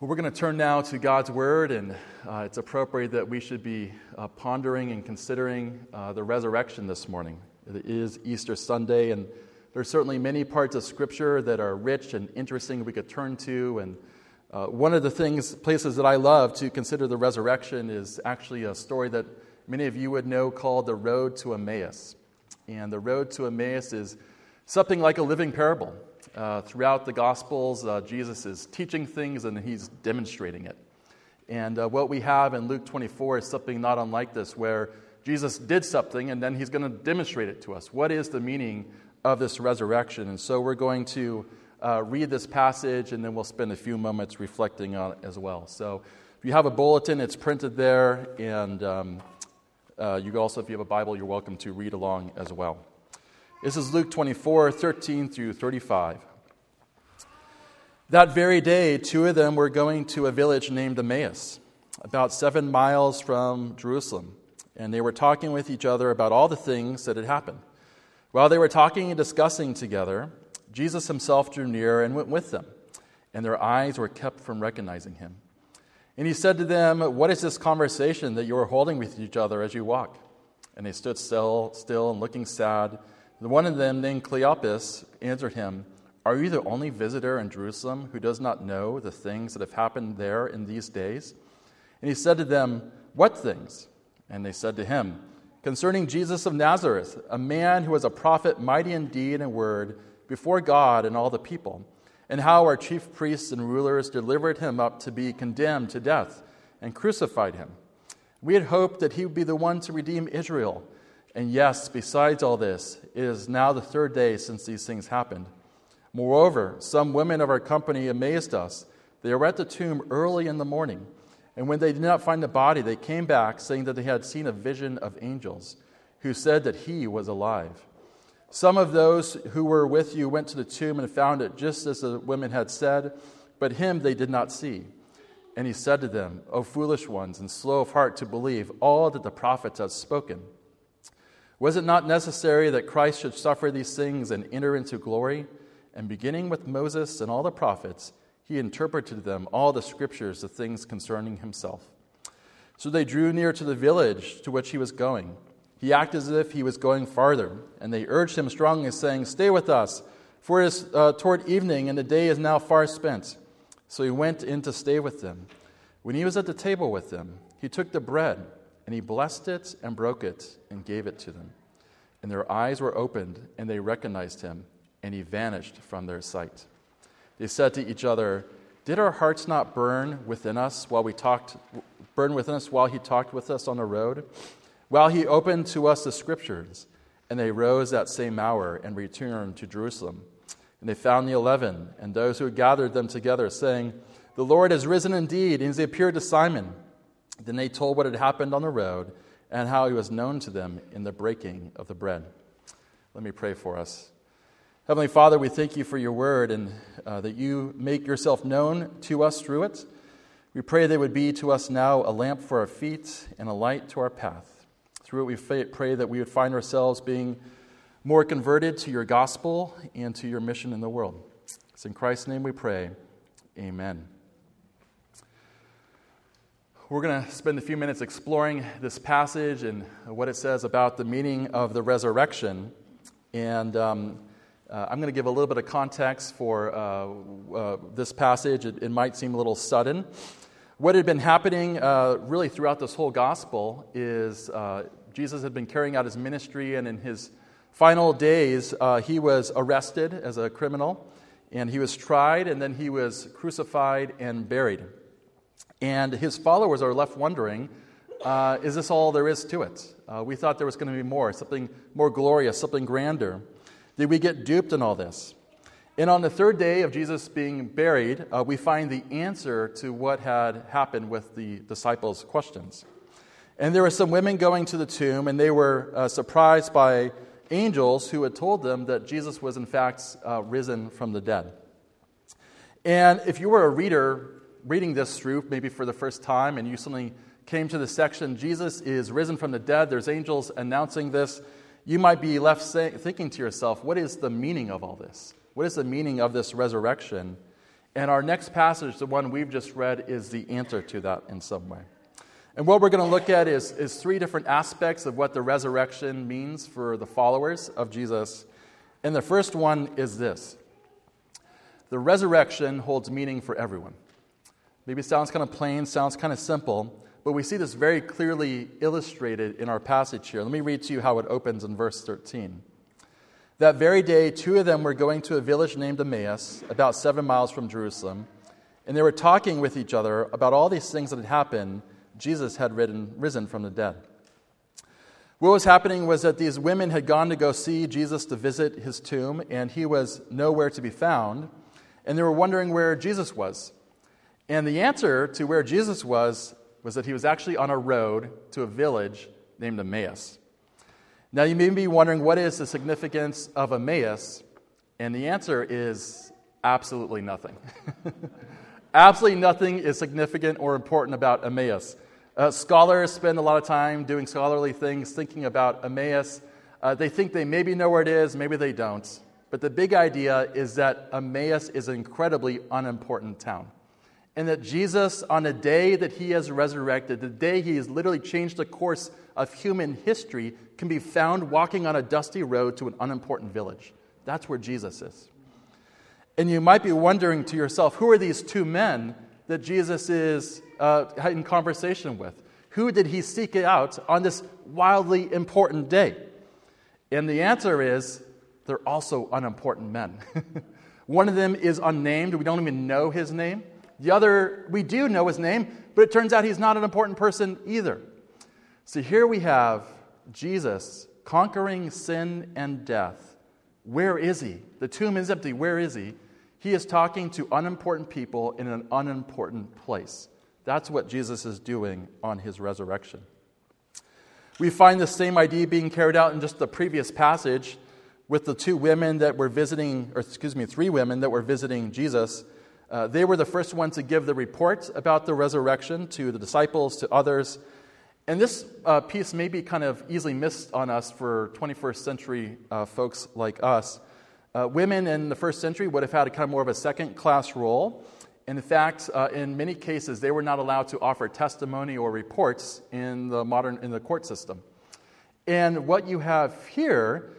Well, we're going to turn now to God's Word, and uh, it's appropriate that we should be uh, pondering and considering uh, the resurrection this morning. It is Easter Sunday, and there are certainly many parts of Scripture that are rich and interesting we could turn to. And uh, one of the things, places that I love to consider the resurrection is actually a story that many of you would know called the Road to Emmaus. And the Road to Emmaus is something like a living parable. Uh, throughout the Gospels, uh, Jesus is teaching things and he's demonstrating it. And uh, what we have in Luke 24 is something not unlike this, where Jesus did something and then he's going to demonstrate it to us. What is the meaning of this resurrection? And so we're going to uh, read this passage and then we'll spend a few moments reflecting on it as well. So if you have a bulletin, it's printed there. And um, uh, you also, if you have a Bible, you're welcome to read along as well. This is Luke 24, 13 through 35. That very day, two of them were going to a village named Emmaus, about seven miles from Jerusalem, and they were talking with each other about all the things that had happened. While they were talking and discussing together, Jesus himself drew near and went with them, and their eyes were kept from recognizing him. And he said to them, What is this conversation that you are holding with each other as you walk? And they stood still, still and looking sad. One of them, named Cleopas, answered him, Are you the only visitor in Jerusalem who does not know the things that have happened there in these days? And he said to them, What things? And they said to him, Concerning Jesus of Nazareth, a man who was a prophet, mighty in deed and word, before God and all the people, and how our chief priests and rulers delivered him up to be condemned to death and crucified him. We had hoped that he would be the one to redeem Israel. And yes, besides all this, it is now the third day since these things happened. Moreover, some women of our company amazed us. They were at the tomb early in the morning, and when they did not find the body, they came back, saying that they had seen a vision of angels, who said that he was alive. Some of those who were with you went to the tomb and found it just as the women had said, but him they did not see. And he said to them, O foolish ones, and slow of heart to believe all that the prophets have spoken. Was it not necessary that Christ should suffer these things and enter into glory? And beginning with Moses and all the prophets, he interpreted them all the scriptures, the things concerning himself. So they drew near to the village to which he was going. He acted as if he was going farther, and they urged him strongly, saying, Stay with us, for it is uh, toward evening, and the day is now far spent. So he went in to stay with them. When he was at the table with them, he took the bread and he blessed it and broke it and gave it to them. And their eyes were opened, and they recognized him, and he vanished from their sight. They said to each other, Did our hearts not burn within us while we talked burn within us while he talked with us on the road? While he opened to us the scriptures, and they rose that same hour and returned to Jerusalem. And they found the eleven, and those who had gathered them together, saying, The Lord has risen indeed, and he appeared to Simon. Then they told what had happened on the road and how he was known to them in the breaking of the bread. Let me pray for us. Heavenly Father, we thank you for your word and uh, that you make yourself known to us through it. We pray that it would be to us now a lamp for our feet and a light to our path. Through it, we pray that we would find ourselves being more converted to your gospel and to your mission in the world. It's in Christ's name we pray. Amen. We're going to spend a few minutes exploring this passage and what it says about the meaning of the resurrection. And um, uh, I'm going to give a little bit of context for uh, uh, this passage. It, it, might seem a little sudden. What had been happening uh, really throughout this whole gospel is uh, Jesus had been carrying out his ministry, and in his final days, uh, he was arrested as a criminal, and he was tried, and then he was crucified and buried. And his followers are left wondering uh, is this all there is to it? Uh, we thought there was going to be more, something more glorious, something grander. Did we get duped in all this? And on the third day of Jesus being buried, uh, we find the answer to what had happened with the disciples' questions. And there were some women going to the tomb, and they were uh, surprised by angels who had told them that Jesus was, in fact, uh, risen from the dead. And if you were a reader reading this through, maybe for the first time, and you suddenly came to the section, Jesus is risen from the dead, there's angels announcing this, you might be left say, thinking to yourself, what is the meaning of all this? What is the meaning of this resurrection? And our next passage, the one we've just read, is the answer to that in some way. And what we're going to look at is, is three different aspects of what the resurrection means for the followers of Jesus. And the first one is this the resurrection holds meaning for everyone. Maybe it sounds kind of plain, sounds kind of simple, but we see this very clearly illustrated in our passage here. Let me read to you how it opens in verse 13. That very day, two of them were going to a village named Emmaus, about seven miles from Jerusalem, and they were talking with each other about all these things that had happened. Jesus had ridden, risen from the dead. What was happening was that these women had gone to go see Jesus to visit his tomb, and he was nowhere to be found and they were wondering where Jesus was. And the answer to where Jesus was was that he was actually on a road to a village named Emmaus. Now, you may be wondering what is the significance of Emmaus? And the answer is absolutely nothing. absolutely nothing is significant or important about Emmaus. Uh, scholars spend a lot of time doing scholarly things, thinking about Emmaus. Uh, they think they maybe know where it is, maybe they don't. But the big idea is that Emmaus is an incredibly unimportant town. And that Jesus, on the day that he has resurrected, the day he has literally changed the course of human history, can be found walking on a dusty road to an unimportant village. That's where Jesus is. And you might be wondering to yourself, who are these two men that Jesus is uh, in conversation with? Who did he seek out on this wildly important day? And the answer is they're also unimportant men. One of them is unnamed, we don't even know his name. The other, we do know his name, but it turns out he's not an important person either. So here we have Jesus conquering sin and death. Where is he? The tomb is empty. Where is he? He is talking to unimportant people in an unimportant place. That's what Jesus is doing on his resurrection. We find the same idea being carried out in just the previous passage with the two women that were visiting, or excuse me, three women that were visiting Jesus. Uh, they were the first ones to give the report about the resurrection to the disciples, to others. And this uh, piece may be kind of easily missed on us for 21st century uh, folks like us. Uh, women in the first century would have had a kind of more of a second class role. In fact, uh, in many cases, they were not allowed to offer testimony or reports in the modern in the court system. And what you have here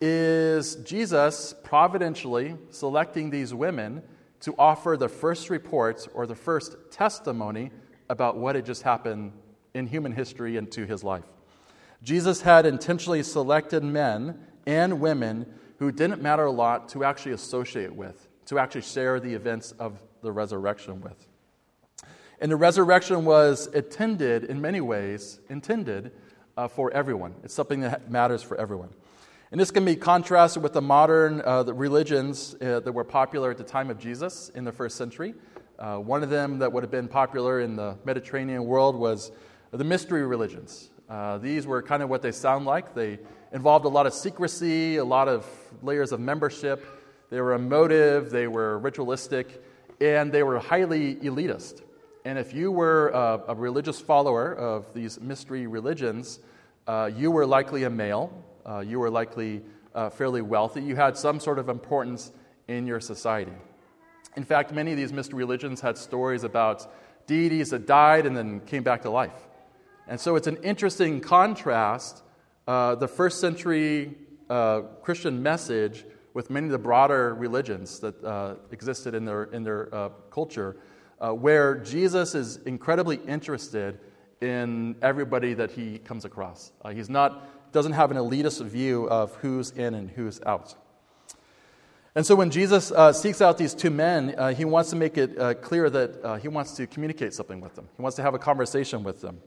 is Jesus providentially selecting these women to offer the first report or the first testimony about what had just happened in human history and to his life. Jesus had intentionally selected men and women who didn't matter a lot to actually associate with, to actually share the events of the resurrection with. And the resurrection was intended, in many ways, intended uh, for everyone. It's something that matters for everyone. And this can be contrasted with the modern uh, the religions uh, that were popular at the time of Jesus in the first century. Uh, one of them that would have been popular in the Mediterranean world was the mystery religions. Uh, these were kind of what they sound like. They involved a lot of secrecy, a lot of layers of membership. They were emotive, they were ritualistic, and they were highly elitist. And if you were a, a religious follower of these mystery religions, uh, you were likely a male uh, you were likely uh, fairly wealthy. You had some sort of importance in your society. In fact, many of these mystery religions had stories about deities that died and then came back to life. And so it's an interesting contrast uh, the first century uh, Christian message with many of the broader religions that uh, existed in their, in their uh, culture, where Jesus is incredibly interested in everybody that he comes across. He's not doesn't have an elitist view of who's in and who's out. And so when Jesus uh, seeks out these two men, uh, he wants to make it uh, clear that uh, he wants to communicate something with them. He wants to have a conversation with them.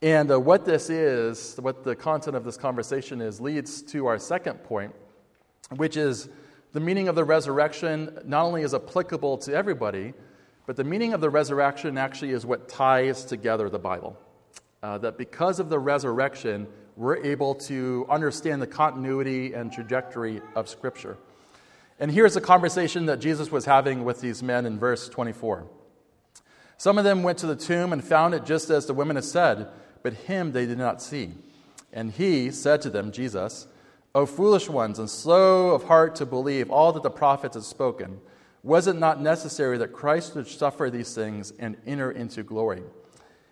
And uh, what this is, what the content of this conversation is, leads to our second point, which is the meaning of the resurrection not only is applicable to everybody, but the meaning of the resurrection actually is what ties together the Bible. Uh, that because of the resurrection, we're able to understand the continuity and trajectory of Scripture. And here's a conversation that Jesus was having with these men in verse 24. Some of them went to the tomb and found it just as the women had said, but him they did not see. And he said to them, Jesus, O foolish ones, and slow of heart to believe all that the prophets have spoken, Was it not necessary that Christ should suffer these things and enter into glory?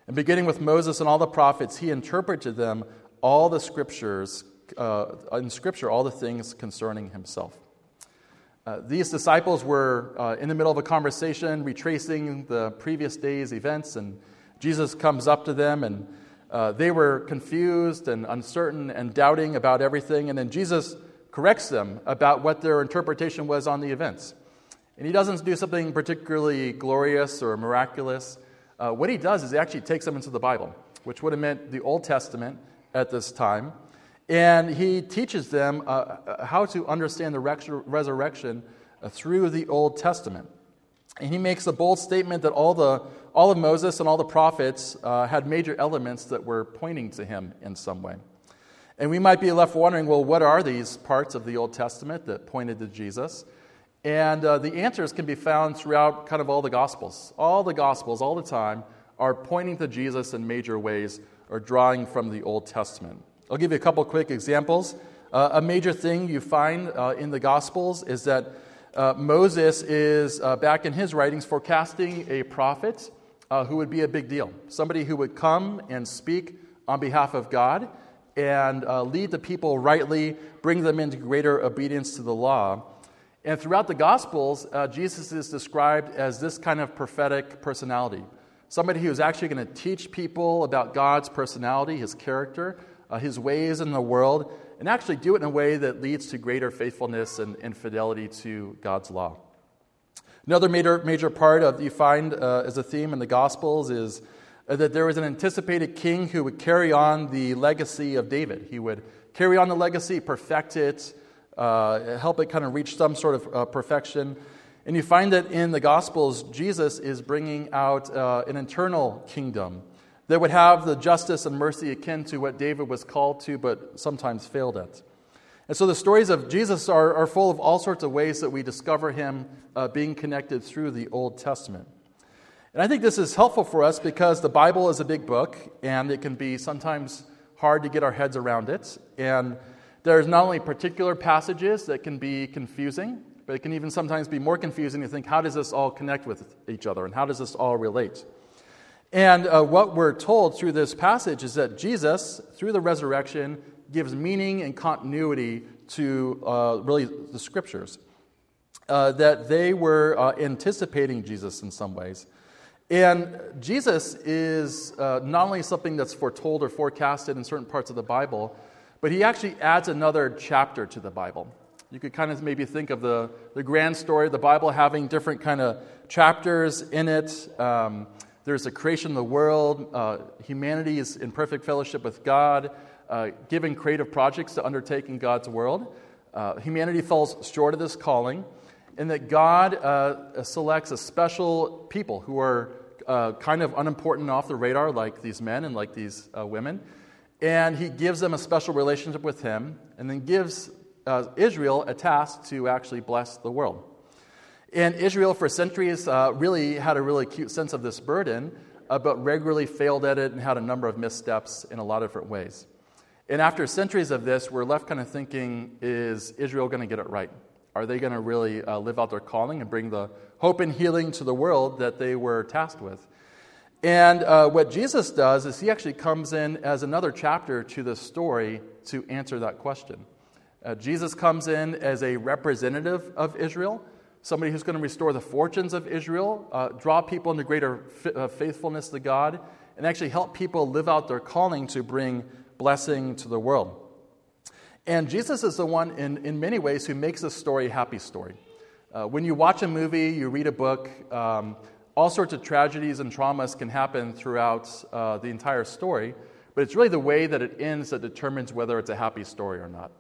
And beginning with Moses and all the prophets, he interpreted them all the scriptures, uh, in Scripture, all the things concerning himself. Uh, these disciples were uh, in the middle of a conversation, retracing the previous day's events, and Jesus comes up to them, and uh, they were confused and uncertain and doubting about everything. And then Jesus corrects them about what their interpretation was on the events. And he doesn't do something particularly glorious or miraculous. Uh, what he does is he actually takes them into the Bible, which would have meant the Old Testament at this time. And he teaches them uh, uh how to understand the resurrection uh, through the Old Testament. And he makes a bold statement that all, the, all of Moses and all the prophets uh, had major elements that were pointing to him in some way. And we might be left wondering well, what are these parts of the Old Testament that pointed to Jesus? And uh, the answers can be found throughout kind of all the Gospels. All the Gospels, all the time, are pointing to Jesus in major ways or drawing from the Old Testament. I'll give you a couple quick examples. Uh, a major thing you find uh, in the Gospels is that uh, Moses is, uh, back in his writings, forecasting a prophet uh, who would be a big deal. Somebody who would come and speak on behalf of God and lead the people rightly, bring them into greater obedience to the law. And throughout the Gospels, uh, Jesus is described as this kind of prophetic personality somebody who's actually going to teach people about God's personality, his character, uh, his ways in the world, and actually do it in a way that leads to greater faithfulness and, and fidelity to God's law. Another major, major part of you find uh, as a theme in the Gospels is uh, that there was an anticipated king who would carry on the legacy of David. He would carry on the legacy, perfect it, uh, help it kind of reach some sort of uh, perfection. And you find that in the Gospels, Jesus is bringing out uh, an internal kingdom that would have the justice and mercy akin to what David was called to, but sometimes failed at. And so the stories of Jesus are, are full of all sorts of ways that we discover him uh, being connected through the Old Testament. And I think this is helpful for us because the Bible is a big book and it can be sometimes hard to get our heads around it. And there's not only particular passages that can be confusing, but it can even sometimes be more confusing to think how does this all connect with each other and how does this all relate? And uh, what we're told through this passage is that Jesus, through the resurrection, gives meaning and continuity to uh, really the scriptures. Uh, that they were uh, anticipating Jesus in some ways. And Jesus is uh, not only something that's foretold or forecasted in certain parts of the Bible, but he actually adds another chapter to the Bible. You could kind of maybe think of the, the grand story of the Bible having different kind of chapters in it. Um, there's the creation of the world. Uh, humanity is in perfect fellowship with God, uh, given creative projects to undertake in God's world. Uh, humanity falls short of this calling, and that God uh, selects a special people who are uh, kind of unimportant off the radar, like these men and like these uh, women and he gives them a special relationship with him, and then gives uh, Israel a task to actually bless the world. And Israel, for centuries, uh, really had a really acute sense of this burden, uh, but regularly failed at it and had a number of missteps in a lot of different ways. And after centuries of this, we're left kind of thinking is Israel going to get it right? Are they going to really uh, live out their calling and bring the hope and healing to the world that they were tasked with? And uh, what Jesus does is he actually comes in as another chapter to the story to answer that question. Uh, Jesus comes in as a representative of Israel, somebody who's going to restore the fortunes of Israel, uh, draw people into greater f- uh, faithfulness to God, and actually help people live out their calling to bring blessing to the world. And Jesus is the one, in, in many ways, who makes this story a happy story. Uh, when you watch a movie, you read a book, um, all sorts of tragedies and traumas can happen throughout uh, the entire story, but it's really the way that it ends that determines whether it's a happy story or not.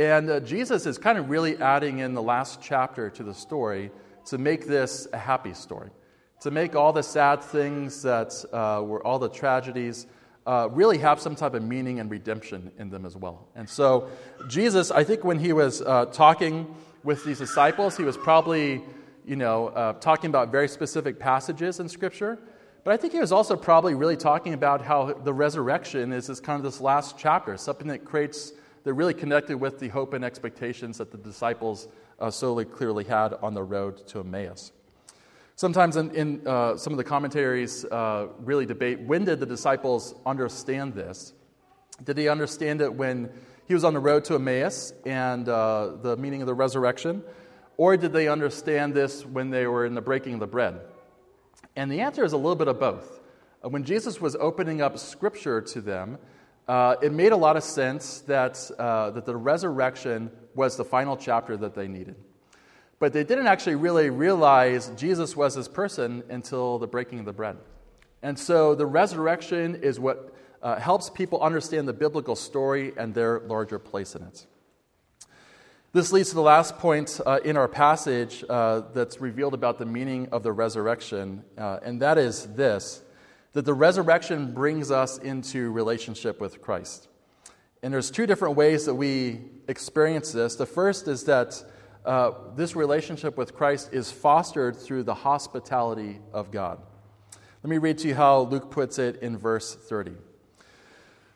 And uh, Jesus is kind of really adding in the last chapter to the story to make this a happy story, to make all the sad things that uh, were all the tragedies uh, really have some type of meaning and redemption in them as well. And so, Jesus, I think when he was uh, talking with these disciples, he was probably you know, uh, talking about very specific passages in Scripture. But I think he was also probably really talking about how the resurrection is this kind of this last chapter, something that creates, that really connected with the hope and expectations that the disciples uh, so clearly had on the road to Emmaus. Sometimes in, in uh, some of the commentaries uh, really debate when did the disciples understand this? Did they understand it when he was on the road to Emmaus and uh, the meaning of the resurrection? Or did they understand this when they were in the breaking of the bread? And the answer is a little bit of both. Uh, when Jesus was opening up scripture to them, uh, it made a lot of sense that, uh, that the resurrection was the final chapter that they needed. But they didn't actually really realize Jesus was this person until the breaking of the bread. And so the resurrection is what uh, helps people understand the biblical story and their larger place in it. This leads to the last point uh, in our passage uh, that's revealed about the meaning of the resurrection, uh, and that is this that the resurrection brings us into relationship with Christ. And there's two different ways that we experience this. The first is that uh, this relationship with Christ is fostered through the hospitality of God. Let me read to you how Luke puts it in verse 30.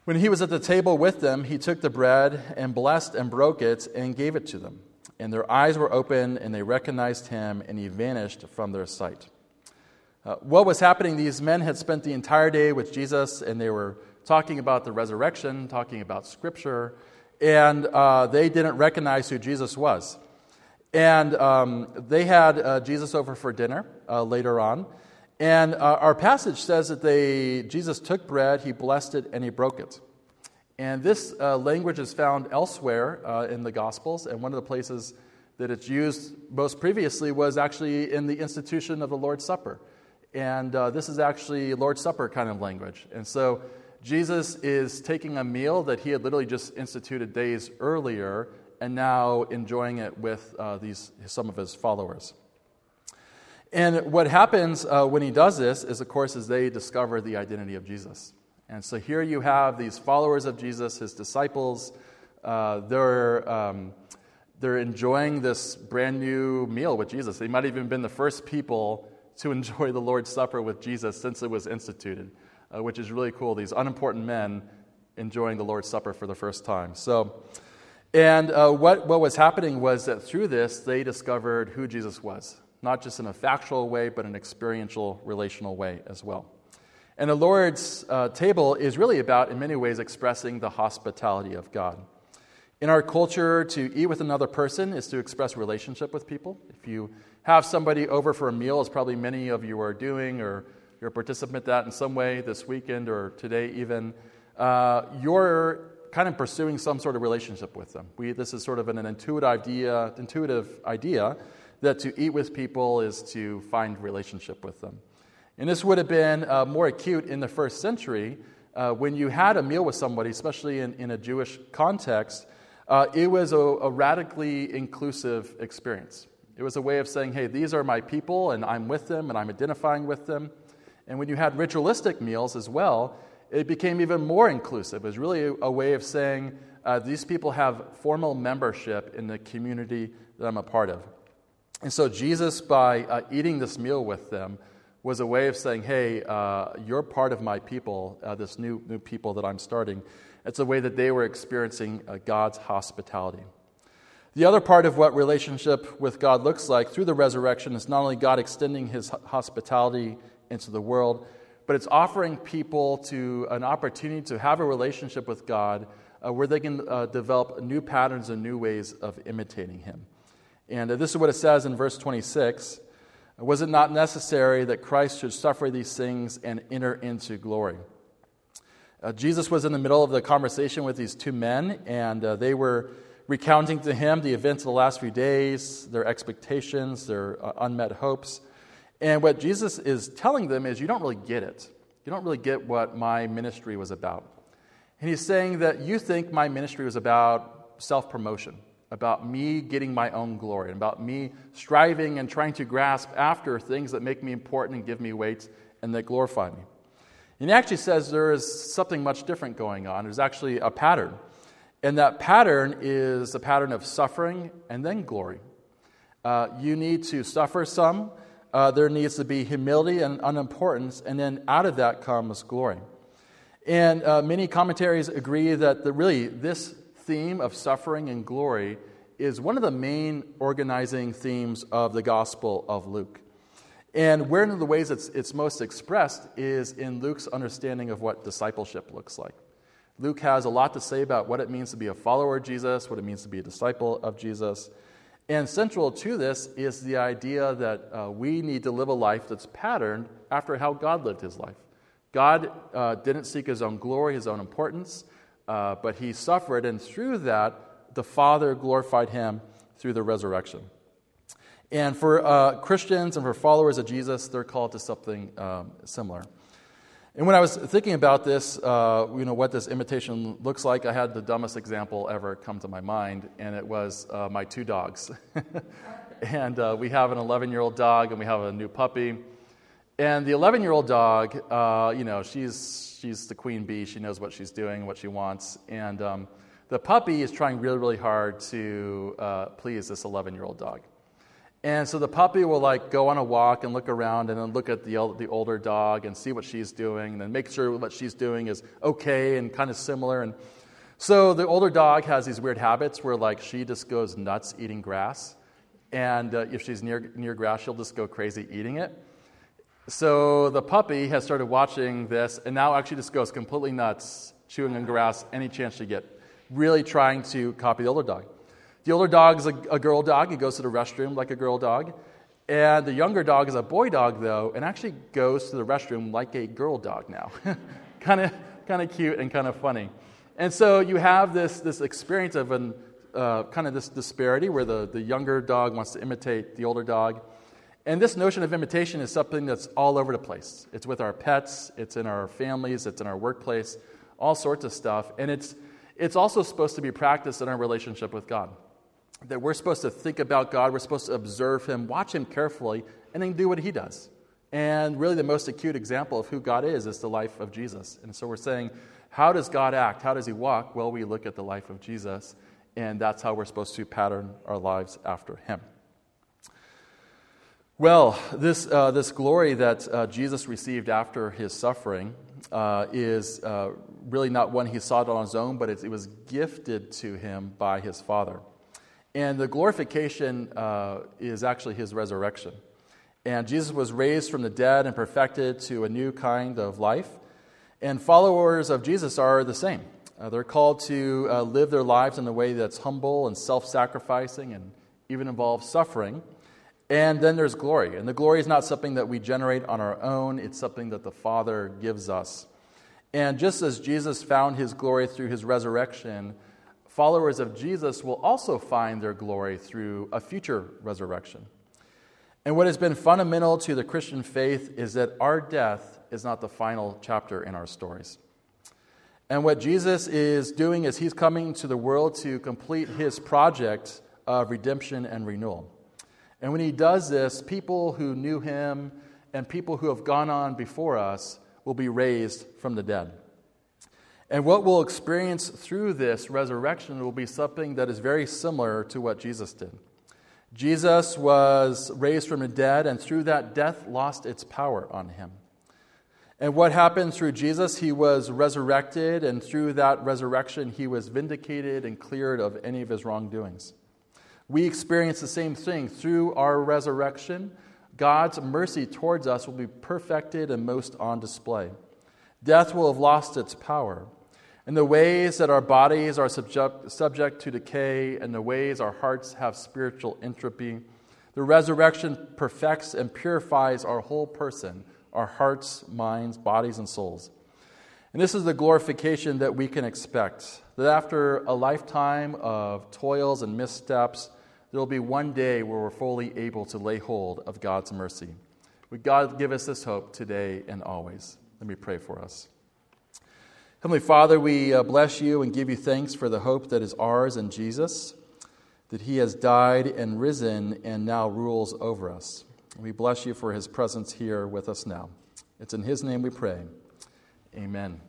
When he was at the table with them, he took the bread and blessed and broke it and gave it to them. And their eyes were open and they recognized him, and he vanished from their sight. Uh, what was happening? These men had spent the entire day with Jesus and they were talking about the resurrection, talking about scripture, and uh, they didn't recognize who Jesus was. And um, they had uh, Jesus over for dinner uh, later on. And uh, our passage says that they, Jesus took bread, he blessed it, and he broke it. And this language is found elsewhere in the Gospels, and one of the places that it's used most previously was actually in the institution of the Lord's Supper. And uh, this is actually Lord's Supper kind of language. And so Jesus is taking a meal that he had literally just instituted days earlier and now enjoying it with uh, these, some of his followers. And what happens uh, when he does this is, of course, is they discover the identity of Jesus. And so here you have these followers of Jesus, his disciples. Uh, they're, um, they're enjoying this brand new meal with Jesus. They might have even been the first people to enjoy the Lord's Supper with Jesus since it was instituted, uh, which is really cool. These unimportant men enjoying the Lord's Supper for the first time. So, and uh, what, what was happening was that through this, they discovered who Jesus was not just in a factual way, but an experiential, relational way as well. And the Lord's uh, table is really about, in many ways, expressing the hospitality of God. In our culture, to eat with another person is to express relationship with people. If you have somebody over for a meal, as probably many of you are doing, or you're a participant that in some way this weekend or today even, uh, you're kind of pursuing some sort of relationship with them. We, this is sort of an, an intuitive idea, intuitive idea that to eat with people is to find relationship with them. And this would have been uh, more acute in the first century uh, when you had a meal with somebody, especially in, in a Jewish context. Uh, it was a, a, radically inclusive experience. It was a way of saying, hey, these are my people, and I'm with them, and I'm identifying with them. And when you had ritualistic meals as well, it became even more inclusive. It was really a, a way of saying, uh, these people have formal membership in the community that I'm a part of. And so, Jesus, by uh, eating this meal with them, was a way of saying, Hey, uh, you're part of my people, uh, this new, new people that I'm starting. It's a way that they were experiencing uh, God's hospitality. The other part of what relationship with God looks like through the resurrection is not only God extending his hospitality into the world, but it's offering people to an opportunity to have a relationship with God uh, where they can uh, develop new patterns and new ways of imitating him. And uh, this is what it says in verse 26 Was it not necessary that Christ should suffer these things and enter into glory? Uh, Jesus was in the middle of the conversation with these two men, and uh, they were recounting to him the events of the last few days, their expectations, their uh, unmet hopes. And what Jesus is telling them is, You don't really get it. You don't really get what my ministry was about. And he's saying that you think my ministry was about self promotion about me getting my own glory, and about me striving and trying to grasp after things that make me important and give me weight and that glorify me. And he actually says there is something much different going on. There's actually a pattern. And that pattern is a pattern of suffering and then glory. Uh, you need to suffer some, uh, there needs to be humility and unimportance, and then out of that comes glory. And uh, many commentaries agree that the, really this theme of suffering and glory is one of the main organizing themes of the Gospel of Luke. And one of the ways it's, it's most expressed is in Luke's understanding of what discipleship looks like. Luke has a lot to say about what it means to be a follower of Jesus, what it means to be a disciple of Jesus. And central to this is the idea that uh, we need to live a life that's patterned after how God lived his life. God uh, didn't seek his own glory, his own importance, uh, but he suffered, and through that, the Father glorified him through the resurrection. And for uh, Christians and for followers of Jesus, they're called to something um, similar. And when I was thinking about this, uh, you know, what this imitation looks like, I had the dumbest example ever come to my mind, and it was uh, my two dogs. and uh, we have an 11 year old dog, and we have a new puppy. And the 11 year old dog, uh, you know, she's, she's the queen bee. She knows what she's doing, what she wants. And um, the puppy is trying really, really hard to uh, please this 11 year old dog. And so the puppy will like go on a walk and look around and then look at the, the older dog and see what she's doing and then make sure what she's doing is okay and kind of similar. And so the older dog has these weird habits where like she just goes nuts eating grass. And uh, if she's near, near grass, she'll just go crazy eating it. So the puppy has started watching this and now actually just goes completely nuts chewing on grass any chance she get, really trying to copy the older dog. The older dog is a, a girl dog. He goes to the restroom like a girl dog. And the younger dog is a boy dog, though, and actually goes to the restroom like a girl dog now. kind of kind of cute and kind of funny. And so you have this, this experience of an, uh, kind of this disparity where the, the younger dog wants to imitate the older dog. And this notion of imitation is something that's all over the place. It's with our pets, it's in our families, it's in our workplace, all sorts of stuff. And it's, it's also supposed to be practiced in our relationship with God that we're supposed to think about God, we're supposed to observe Him, watch Him carefully, and then do what He does. And really, the most acute example of who God is is the life of Jesus. And so we're saying, how does God act? How does He walk? Well, we look at the life of Jesus, and that's how we're supposed to pattern our lives after Him. Well, this, uh, this glory that uh, Jesus received after his suffering uh, is uh, really not one he sought on his own, but it, it was gifted to him by his Father. And the glorification uh, is actually his resurrection. And Jesus was raised from the dead and perfected to a new kind of life. And followers of Jesus are the same. Uh, they're called to uh, live their lives in a way that's humble and self sacrificing and even involves suffering. And then there's glory. And the glory is not something that we generate on our own, it's something that the Father gives us. And just as Jesus found his glory through his resurrection, followers of Jesus will also find their glory through a future resurrection. And what has been fundamental to the Christian faith is that our death is not the final chapter in our stories. And what Jesus is doing is he's coming to the world to complete his project of redemption and renewal. And when he does this, people who knew him and people who have gone on before us will be raised from the dead. And what we'll experience through this resurrection will be something that is very similar to what Jesus did. Jesus was raised from the dead, and through that, death lost its power on him. And what happened through Jesus? He was resurrected, and through that resurrection, he was vindicated and cleared of any of his wrongdoings. We experience the same thing. Through our resurrection, God's mercy towards us will be perfected and most on display. Death will have lost its power. And the ways that our bodies are subject, subject to decay, and the ways our hearts have spiritual entropy, the resurrection perfects and purifies our whole person, our hearts, minds, bodies, and souls. And this is the glorification that we can expect that after a lifetime of toils and missteps, there will be one day where we're fully able to lay hold of God's mercy. Would God give us this hope today and always? Let me pray for us. Heavenly Father, we uh, bless you and give you thanks for the hope that is ours in Jesus, that he has died and risen and now rules over us. We bless you for his presence here with us now. It's in his name we pray. Amen.